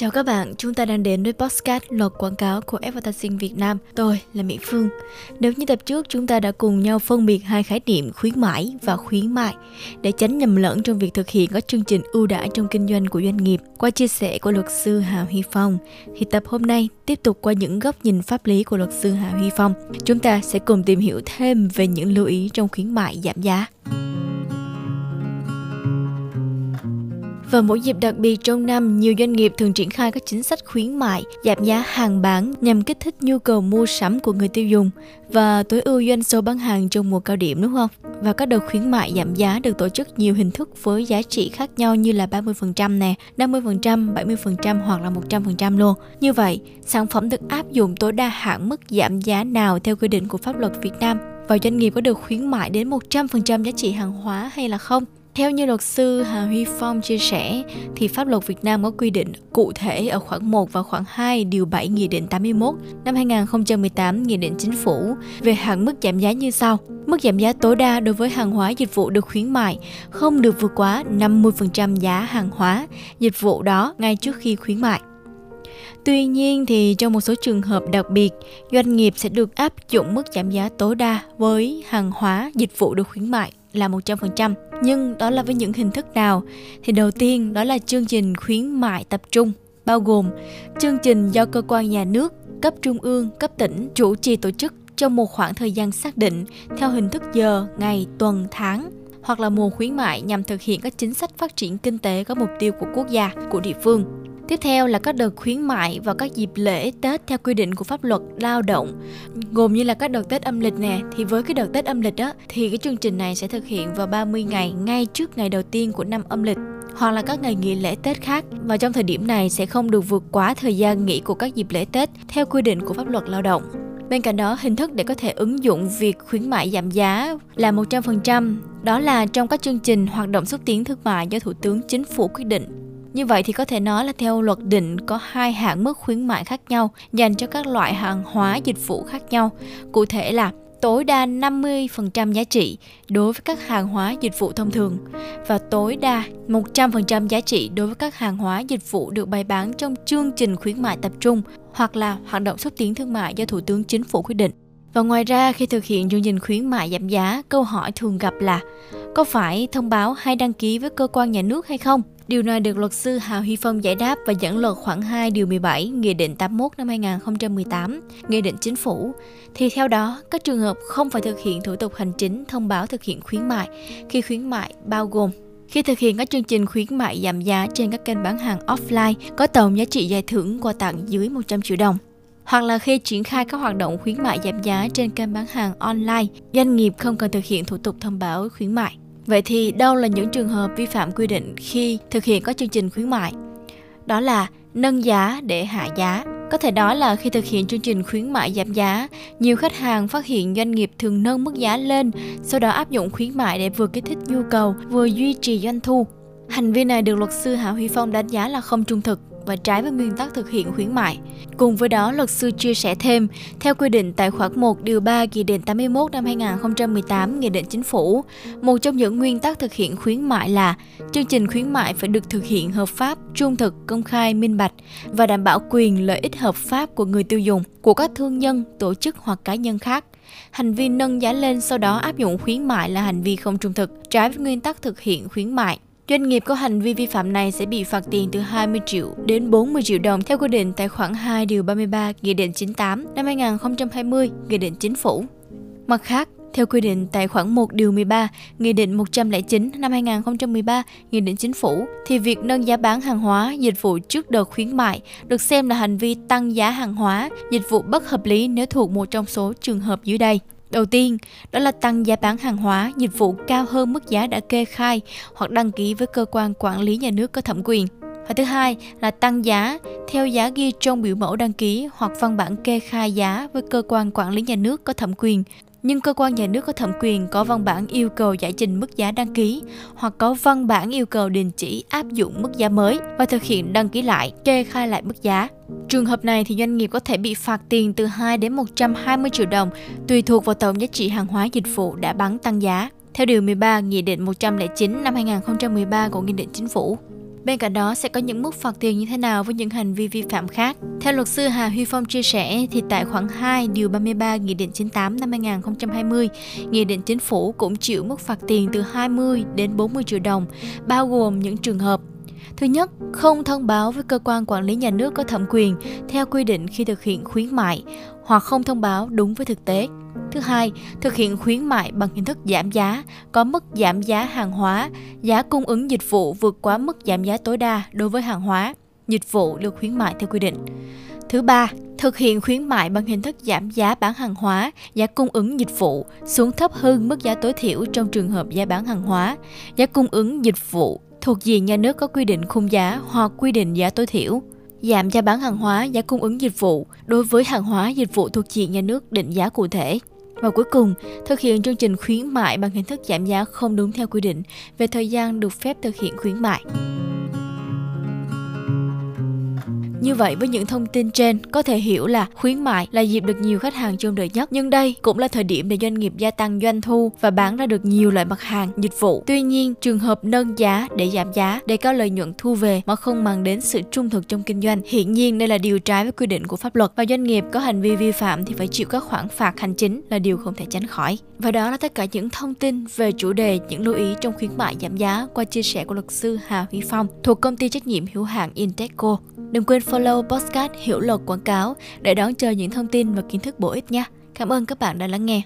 Chào các bạn, chúng ta đang đến với podcast luật quảng cáo của Advertising Việt Nam. Tôi là Mỹ Phương. Nếu như tập trước chúng ta đã cùng nhau phân biệt hai khái niệm khuyến mãi và khuyến mại để tránh nhầm lẫn trong việc thực hiện các chương trình ưu đãi trong kinh doanh của doanh nghiệp. Qua chia sẻ của luật sư Hà Huy Phong, thì tập hôm nay tiếp tục qua những góc nhìn pháp lý của luật sư Hà Huy Phong, chúng ta sẽ cùng tìm hiểu thêm về những lưu ý trong khuyến mại giảm giá. Vào mỗi dịp đặc biệt trong năm, nhiều doanh nghiệp thường triển khai các chính sách khuyến mại, giảm giá hàng bán nhằm kích thích nhu cầu mua sắm của người tiêu dùng và tối ưu doanh số bán hàng trong mùa cao điểm đúng không? Và các đợt khuyến mại giảm giá được tổ chức nhiều hình thức với giá trị khác nhau như là 30% nè, 50%, 70% hoặc là 100% luôn. Như vậy, sản phẩm được áp dụng tối đa hạn mức giảm giá nào theo quy định của pháp luật Việt Nam? Và doanh nghiệp có được khuyến mại đến 100% giá trị hàng hóa hay là không? Theo như luật sư Hà Huy Phong chia sẻ, thì pháp luật Việt Nam có quy định cụ thể ở khoản 1 và khoản 2 điều 7 Nghị định 81 năm 2018 Nghị định Chính phủ về hạn mức giảm giá như sau. Mức giảm giá tối đa đối với hàng hóa dịch vụ được khuyến mại không được vượt quá 50% giá hàng hóa, dịch vụ đó ngay trước khi khuyến mại. Tuy nhiên thì trong một số trường hợp đặc biệt, doanh nghiệp sẽ được áp dụng mức giảm giá tối đa với hàng hóa, dịch vụ được khuyến mại là 100%. Nhưng đó là với những hình thức nào? Thì đầu tiên đó là chương trình khuyến mại tập trung, bao gồm chương trình do cơ quan nhà nước, cấp trung ương, cấp tỉnh chủ trì tổ chức trong một khoảng thời gian xác định theo hình thức giờ, ngày, tuần, tháng hoặc là mùa khuyến mại nhằm thực hiện các chính sách phát triển kinh tế có mục tiêu của quốc gia, của địa phương. Tiếp theo là các đợt khuyến mại vào các dịp lễ Tết theo quy định của pháp luật lao động, gồm như là các đợt Tết âm lịch nè. Thì với cái đợt Tết âm lịch đó thì cái chương trình này sẽ thực hiện vào 30 ngày ngay trước ngày đầu tiên của năm âm lịch hoặc là các ngày nghỉ lễ Tết khác và trong thời điểm này sẽ không được vượt quá thời gian nghỉ của các dịp lễ Tết theo quy định của pháp luật lao động. Bên cạnh đó, hình thức để có thể ứng dụng việc khuyến mại giảm giá là 100%, đó là trong các chương trình hoạt động xúc tiến thương mại do Thủ tướng Chính phủ quyết định như vậy thì có thể nói là theo luật định có hai hạn mức khuyến mại khác nhau dành cho các loại hàng hóa dịch vụ khác nhau. Cụ thể là tối đa 50% giá trị đối với các hàng hóa dịch vụ thông thường và tối đa 100% giá trị đối với các hàng hóa dịch vụ được bày bán trong chương trình khuyến mại tập trung hoặc là hoạt động xúc tiến thương mại do Thủ tướng Chính phủ quyết định. Và ngoài ra khi thực hiện chương trình khuyến mại giảm giá, câu hỏi thường gặp là có phải thông báo hay đăng ký với cơ quan nhà nước hay không? Điều này được luật sư Hà Huy Phong giải đáp và dẫn luật khoảng 2 điều 17 Nghị định 81 năm 2018, Nghị định Chính phủ. Thì theo đó, các trường hợp không phải thực hiện thủ tục hành chính thông báo thực hiện khuyến mại khi khuyến mại bao gồm khi thực hiện các chương trình khuyến mại giảm giá trên các kênh bán hàng offline có tổng giá trị giải thưởng quà tặng dưới 100 triệu đồng hoặc là khi triển khai các hoạt động khuyến mại giảm giá trên kênh bán hàng online, doanh nghiệp không cần thực hiện thủ tục thông báo khuyến mại. Vậy thì đâu là những trường hợp vi phạm quy định khi thực hiện các chương trình khuyến mại? Đó là nâng giá để hạ giá. Có thể nói là khi thực hiện chương trình khuyến mại giảm giá, nhiều khách hàng phát hiện doanh nghiệp thường nâng mức giá lên, sau đó áp dụng khuyến mại để vừa kích thích nhu cầu, vừa duy trì doanh thu. Hành vi này được luật sư Hạ Huy Phong đánh giá là không trung thực và trái với nguyên tắc thực hiện khuyến mại. Cùng với đó, luật sư chia sẻ thêm, theo quy định tại khoản 1 điều 3 Nghị định 81 năm 2018 Nghị định Chính phủ, một trong những nguyên tắc thực hiện khuyến mại là chương trình khuyến mại phải được thực hiện hợp pháp, trung thực, công khai, minh bạch và đảm bảo quyền lợi ích hợp pháp của người tiêu dùng, của các thương nhân, tổ chức hoặc cá nhân khác. Hành vi nâng giá lên sau đó áp dụng khuyến mại là hành vi không trung thực, trái với nguyên tắc thực hiện khuyến mại. Doanh nghiệp có hành vi vi phạm này sẽ bị phạt tiền từ 20 triệu đến 40 triệu đồng theo quy định tại khoản 2 điều 33 Nghị định 98 năm 2020 Nghị định Chính phủ. Mặt khác, theo quy định tại khoản 1 điều 13 Nghị định 109 năm 2013 Nghị định Chính phủ thì việc nâng giá bán hàng hóa, dịch vụ trước đợt khuyến mại được xem là hành vi tăng giá hàng hóa, dịch vụ bất hợp lý nếu thuộc một trong số trường hợp dưới đây. Đầu tiên, đó là tăng giá bán hàng hóa, dịch vụ cao hơn mức giá đã kê khai hoặc đăng ký với cơ quan quản lý nhà nước có thẩm quyền. Và thứ hai là tăng giá theo giá ghi trong biểu mẫu đăng ký hoặc văn bản kê khai giá với cơ quan quản lý nhà nước có thẩm quyền nhưng cơ quan nhà nước có thẩm quyền có văn bản yêu cầu giải trình mức giá đăng ký hoặc có văn bản yêu cầu đình chỉ áp dụng mức giá mới và thực hiện đăng ký lại, kê khai lại mức giá. Trường hợp này thì doanh nghiệp có thể bị phạt tiền từ 2 đến 120 triệu đồng tùy thuộc vào tổng giá trị hàng hóa dịch vụ đã bán tăng giá. Theo điều 13 Nghị định 109 năm 2013 của Nghị định Chính phủ. Bên cạnh đó sẽ có những mức phạt tiền như thế nào với những hành vi vi phạm khác. Theo luật sư Hà Huy Phong chia sẻ thì tại khoản 2 điều 33 Nghị định 98 năm 2020, Nghị định Chính phủ cũng chịu mức phạt tiền từ 20 đến 40 triệu đồng, bao gồm những trường hợp Thứ nhất, không thông báo với cơ quan quản lý nhà nước có thẩm quyền theo quy định khi thực hiện khuyến mại hoặc không thông báo đúng với thực tế. Thứ hai, thực hiện khuyến mại bằng hình thức giảm giá, có mức giảm giá hàng hóa, giá cung ứng dịch vụ vượt quá mức giảm giá tối đa đối với hàng hóa, dịch vụ được khuyến mại theo quy định. Thứ ba, thực hiện khuyến mại bằng hình thức giảm giá bán hàng hóa, giá cung ứng dịch vụ xuống thấp hơn mức giá tối thiểu trong trường hợp giá bán hàng hóa, giá cung ứng dịch vụ thuộc diện nhà nước có quy định khung giá hoặc quy định giá tối thiểu giảm giá bán hàng hóa, giá cung ứng dịch vụ đối với hàng hóa dịch vụ thuộc diện nhà nước định giá cụ thể. Và cuối cùng, thực hiện chương trình khuyến mại bằng hình thức giảm giá không đúng theo quy định về thời gian được phép thực hiện khuyến mại. Như vậy với những thông tin trên có thể hiểu là khuyến mại là dịp được nhiều khách hàng trông đợi nhất. Nhưng đây cũng là thời điểm để doanh nghiệp gia tăng doanh thu và bán ra được nhiều loại mặt hàng, dịch vụ. Tuy nhiên, trường hợp nâng giá để giảm giá để có lợi nhuận thu về mà không mang đến sự trung thực trong kinh doanh, hiện nhiên đây là điều trái với quy định của pháp luật và doanh nghiệp có hành vi vi phạm thì phải chịu các khoản phạt hành chính là điều không thể tránh khỏi. Và đó là tất cả những thông tin về chủ đề những lưu ý trong khuyến mại giảm giá qua chia sẻ của luật sư Hà Huy Phong thuộc công ty trách nhiệm hữu hạn Inteco. Đừng quên follow podcast Hiểu luật quảng cáo để đón chờ những thông tin và kiến thức bổ ích nhé. Cảm ơn các bạn đã lắng nghe.